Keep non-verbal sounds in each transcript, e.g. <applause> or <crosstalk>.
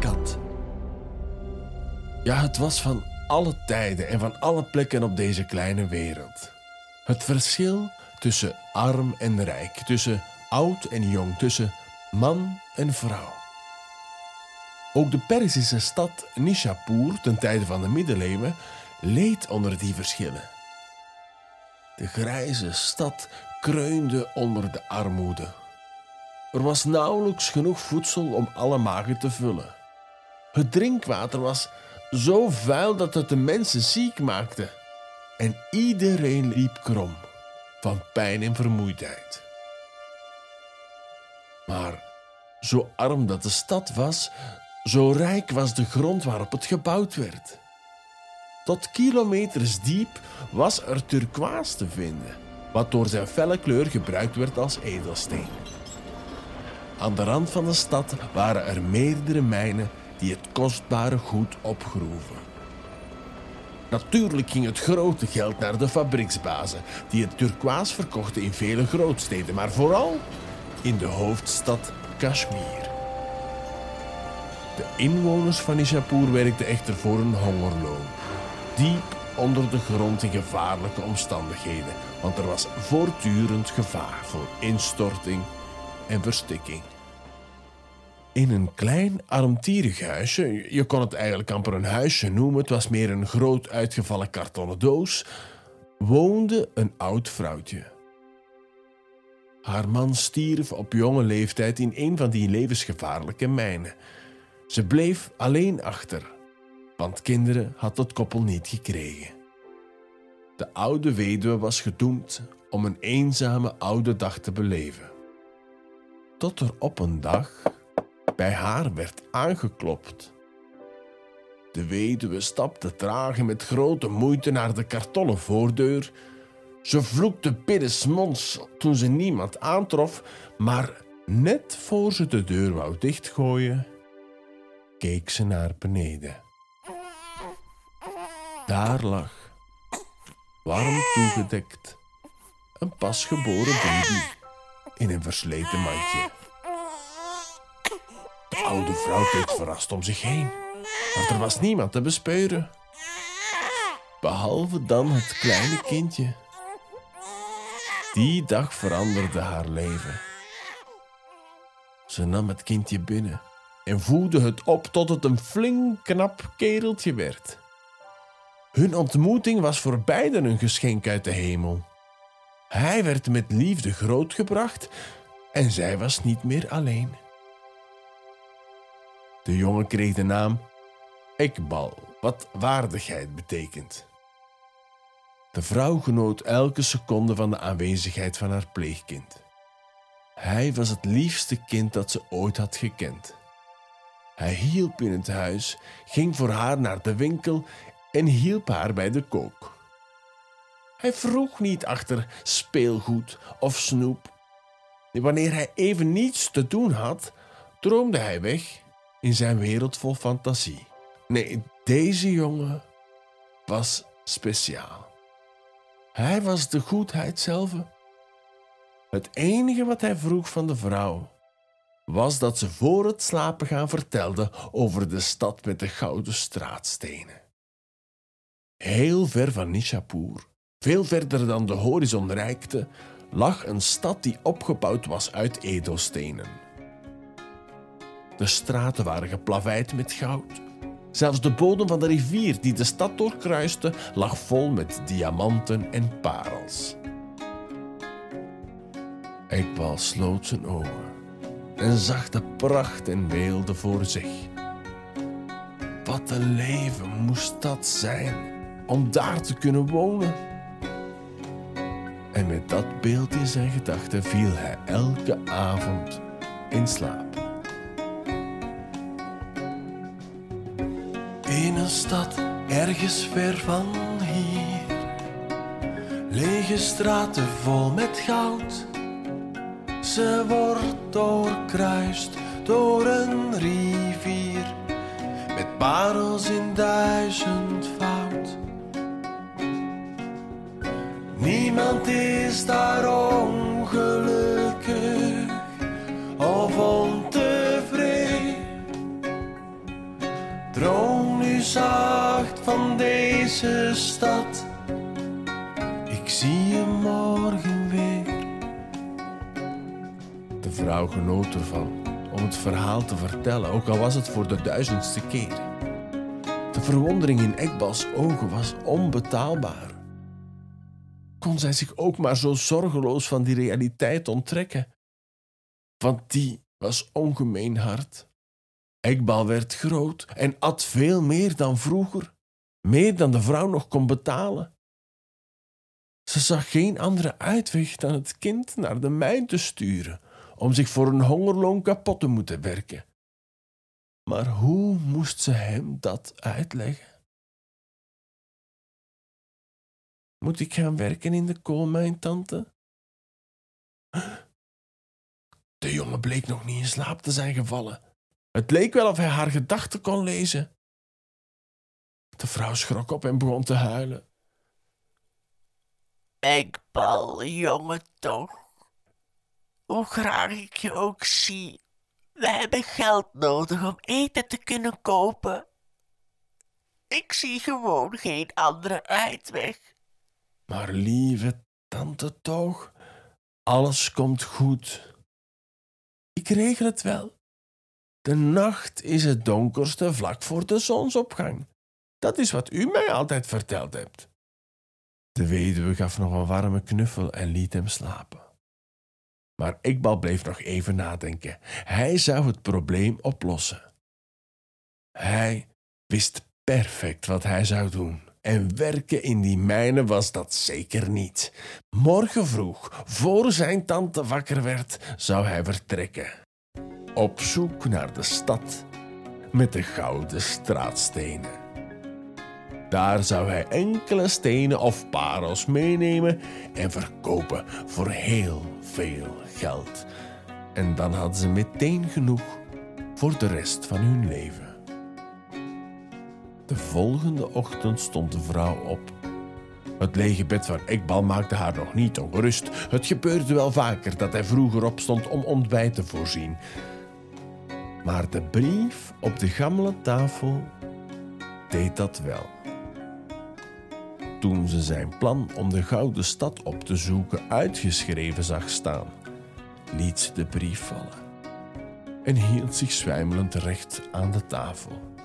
Kat. Ja, het was van alle tijden en van alle plekken op deze kleine wereld. Het verschil tussen arm en rijk, tussen oud en jong, tussen man en vrouw. Ook de Perzische stad Nishapur ten tijde van de middeleeuwen leed onder die verschillen. De grijze stad kreunde onder de armoede. Er was nauwelijks genoeg voedsel om alle magen te vullen. Het drinkwater was zo vuil dat het de mensen ziek maakte. En iedereen liep krom van pijn en vermoeidheid. Maar zo arm dat de stad was, zo rijk was de grond waarop het gebouwd werd. Tot kilometers diep was er turkoois te vinden, wat door zijn felle kleur gebruikt werd als edelsteen. Aan de rand van de stad waren er meerdere mijnen die het kostbare goed opgroeven. Natuurlijk ging het grote geld naar de fabrieksbazen, die het turkoois verkochten in vele grootsteden, maar vooral in de hoofdstad Kashmir. De inwoners van Nishapur werkten echter voor een hongerloon. Diep onder de grond in gevaarlijke omstandigheden, want er was voortdurend gevaar voor instorting en verstikking. In een klein armtierig huisje, je kon het eigenlijk amper een huisje noemen, het was meer een groot uitgevallen kartonnen doos, woonde een oud vrouwtje. Haar man stierf op jonge leeftijd in een van die levensgevaarlijke mijnen. Ze bleef alleen achter, want kinderen had het koppel niet gekregen. De oude weduwe was gedoemd om een eenzame oude dag te beleven. Tot er op een dag bij haar werd aangeklopt. De weduwe stapte traag en met grote moeite naar de kartonnen voordeur. Ze vloekte biddensmonds toen ze niemand aantrof, maar net voor ze de deur wou dichtgooien, keek ze naar beneden. Daar lag, warm toegedekt, een pasgeboren baby in een versleten mandje. De oude vrouw keek verrast om zich heen, want er was niemand te bespeuren. Behalve dan het kleine kindje. Die dag veranderde haar leven. Ze nam het kindje binnen en voedde het op tot het een flink knap kereltje werd. Hun ontmoeting was voor beiden een geschenk uit de hemel. Hij werd met liefde grootgebracht en zij was niet meer alleen. De jongen kreeg de naam Ekbal, wat waardigheid betekent. De vrouw genoot elke seconde van de aanwezigheid van haar pleegkind. Hij was het liefste kind dat ze ooit had gekend. Hij hielp in het huis, ging voor haar naar de winkel en hielp haar bij de kook. Hij vroeg niet achter speelgoed of snoep. Wanneer hij even niets te doen had, droomde hij weg in zijn wereld vol fantasie. Nee, deze jongen was speciaal. Hij was de goedheid zelf. Het enige wat hij vroeg van de vrouw was dat ze voor het slapen gaan vertelde over de stad met de gouden straatstenen. Heel ver van Nishapur, veel verder dan de horizon reikte, lag een stad die opgebouwd was uit edelstenen. De straten waren geplaveid met goud. Zelfs de bodem van de rivier die de stad doorkruiste lag vol met diamanten en parels. Eikbal sloot zijn ogen en zag de pracht en weelde voor zich. Wat een leven moest dat zijn om daar te kunnen wonen. En met dat beeld in zijn gedachten viel hij elke avond in slaap. In een stad ergens ver van hier, lege straten vol met goud. Ze wordt doorkruist door een rivier met parels in duizendvoud. Niemand is daar ongelukkig of ontevreden. Droom nu zacht van deze stad. Ik zie je morgen weer. De vrouw genoot ervan om het verhaal te vertellen, ook al was het voor de duizendste keer. De verwondering in Ekbals ogen was onbetaalbaar. Kon zij zich ook maar zo zorgeloos van die realiteit onttrekken? Want die was ongemeen hard. Ekbal werd groot en at veel meer dan vroeger, meer dan de vrouw nog kon betalen. Ze zag geen andere uitweg dan het kind naar de mijn te sturen om zich voor een hongerloon kapot te moeten werken. Maar hoe moest ze hem dat uitleggen? Moet ik gaan werken in de koolmijn, tante? <gasps> De jongen bleek nog niet in slaap te zijn gevallen. Het leek wel of hij haar gedachten kon lezen. De vrouw schrok op en begon te huilen. Ekbal, jongen toch. Hoe graag ik je ook zie. We hebben geld nodig om eten te kunnen kopen. Ik zie gewoon geen andere uitweg. Maar lieve tante toch, alles komt goed. Ik regel het wel. De nacht is het donkerste vlak voor de zonsopgang. Dat is wat u mij altijd verteld hebt. De weduwe gaf nog een warme knuffel en liet hem slapen. Maar Iqbal bleef nog even nadenken. Hij zou het probleem oplossen. Hij wist perfect wat hij zou doen. En werken in die mijnen was dat zeker niet. Morgen vroeg, voor zijn tante wakker werd, zou hij vertrekken. Op zoek naar de stad met de gouden straatstenen. Daar zou hij enkele stenen of parels meenemen en verkopen voor heel veel geld. En dan hadden ze meteen genoeg voor de rest van hun leven. De volgende ochtend stond de vrouw op. Het lege bed van Ekbal maakte haar nog niet ongerust. Het gebeurde wel vaker dat hij vroeger opstond om ontbijt te voorzien. Maar de brief op de gammele tafel deed dat wel. Toen ze zijn plan om de gouden stad op te zoeken uitgeschreven zag staan, liet ze de brief vallen en hield zich zwijmelend recht aan de tafel.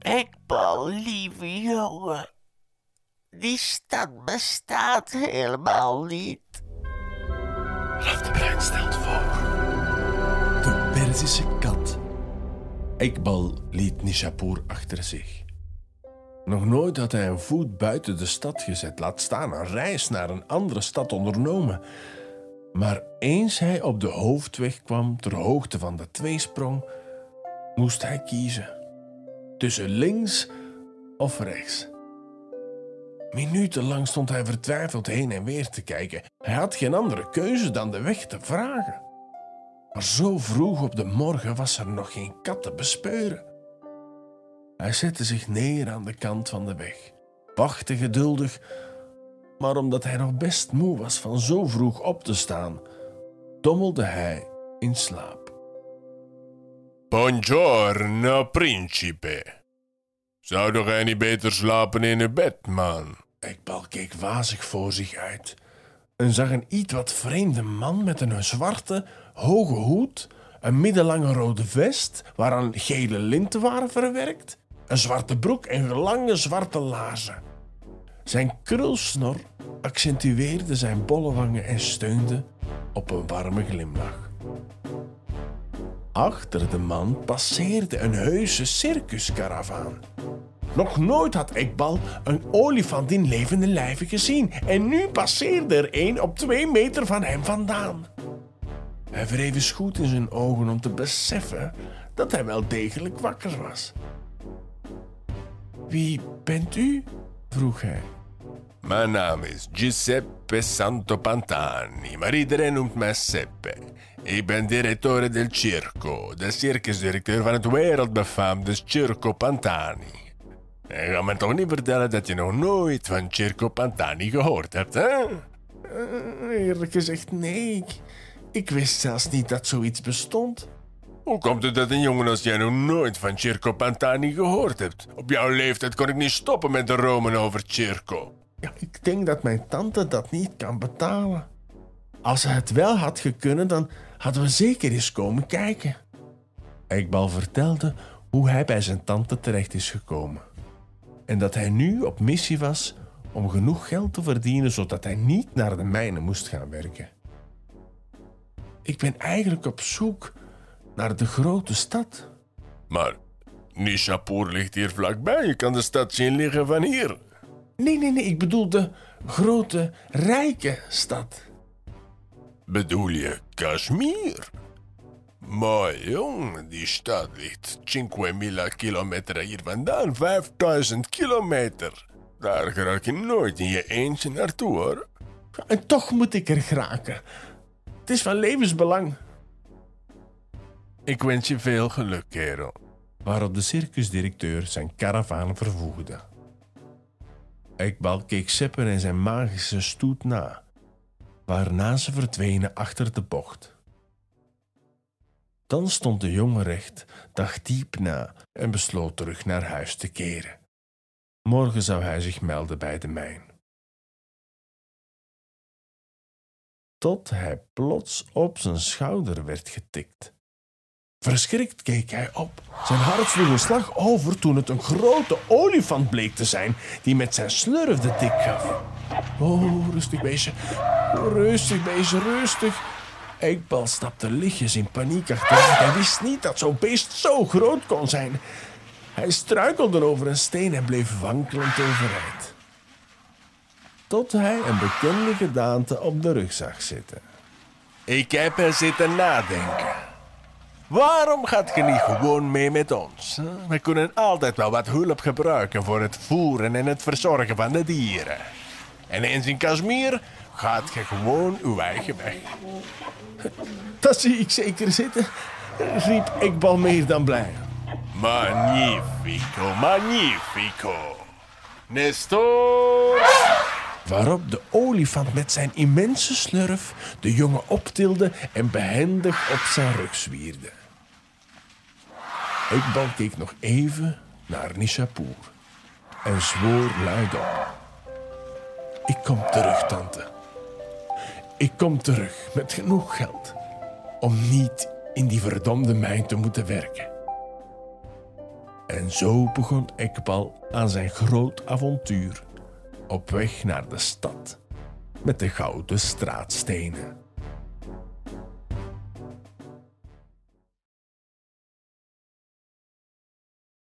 Ekbal, lieve jongen. Die stad bestaat helemaal niet. Raf de Bruin stelt voor. De Perzische kat. Ekbal liet Nishapur achter zich. Nog nooit had hij een voet buiten de stad gezet, laat staan een reis naar een andere stad ondernomen. Maar eens hij op de hoofdweg kwam ter hoogte van de tweesprong, moest hij kiezen tussen links of rechts. Minutenlang stond hij vertwijfeld heen en weer te kijken. Hij had geen andere keuze dan de weg te vragen. Maar zo vroeg op de morgen was er nog geen kat te bespeuren. Hij zette zich neer aan de kant van de weg, wachtte geduldig, maar omdat hij nog best moe was van zo vroeg op te staan, dommelde hij in slaap. Buongiorno, principe. Zou toch hij niet beter slapen in je bed, man? Ekbal keek wazig voor zich uit en zag een iets wat vreemde man met een zwarte, hoge hoed, een middellange rode vest waaraan gele linten waren verwerkt, een zwarte broek en lange zwarte laarzen. Zijn krulsnor accentueerde zijn bolle wangen en steunde op een warme glimlach. Achter de man passeerde een heuse circuskaravaan. Nog nooit had Ekbal een olifant in levende lijven gezien en nu passeerde er een op twee meter van hem vandaan. Hij wreef eens goed in zijn ogen om te beseffen dat hij wel degelijk wakker was. Wie bent u? vroeg hij. Mijn naam is Giuseppe Santopantani, maar iedereen noemt mij Seppe. Ik ben direttore del Circo, de circusdirecteur van het wereldbefaamde Circo Pantani. Je gaat me toch niet vertellen dat je nog nooit van Circo Pantani gehoord hebt, hè? Eh, eerlijk gezegd, nee. Ik, ik wist zelfs niet dat zoiets bestond. Hoe komt het dat een jongen als jij nog nooit van Circo Pantani gehoord hebt? Op jouw leeftijd kon ik niet stoppen met de romen over Circo. Ik denk dat mijn tante dat niet kan betalen. Als ze het wel had gekunnen, dan hadden we zeker eens komen kijken. Eikbal vertelde hoe hij bij zijn tante terecht is gekomen. En dat hij nu op missie was om genoeg geld te verdienen zodat hij niet naar de mijnen moest gaan werken. Ik ben eigenlijk op zoek naar de grote stad. Maar Nishapur ligt hier vlakbij. Je kan de stad zien liggen van hier. Nee, nee, nee, ik bedoel de grote, rijke stad. Bedoel je Kashmir? Maar jong, die stad ligt 5000 kilometer hier vandaan. 5000 kilometer. Daar raak je nooit in je eentje naartoe hoor. En toch moet ik er geraken. Het is van levensbelang. Ik wens je veel geluk, kerel. Waarop de circusdirecteur zijn karavaan vervoegde. Eikbal keek Seppen en zijn magische stoet na, waarna ze verdwenen achter de bocht. Dan stond de jongen recht, dacht diep na en besloot terug naar huis te keren. Morgen zou hij zich melden bij de mijn. Tot hij plots op zijn schouder werd getikt. Verschrikt keek hij op. Zijn hart sloeg een slag over toen het een grote olifant bleek te zijn die met zijn slurf de tik gaf. Oh, rustig beestje. Rustig beestje, rustig. Eikbal stapte lichtjes in paniek achteruit. Hij wist niet dat zo'n beest zo groot kon zijn. Hij struikelde over een steen en bleef wankelend overeind. Tot hij een bekende gedaante op de rug zag zitten. Ik heb er zitten nadenken. Waarom gaat je niet gewoon mee met ons? We kunnen altijd wel wat hulp gebruiken voor het voeren en het verzorgen van de dieren. En eens in Kashmir gaat je gewoon uw eigen weg. Dat zie ik zeker zitten, riep Eikbal meer dan blij. Magnifico, magnifico. Nestor! Waarop de olifant met zijn immense slurf de jongen optilde en behendig op zijn rug zwierde. Eikbal keek nog even naar Nishapur en zwoer luidop. Ik kom terug, tante. Ik kom terug met genoeg geld om niet in die verdomde mijn te moeten werken. En zo begon Ekbal aan zijn groot avontuur op weg naar de stad met de gouden straatstenen.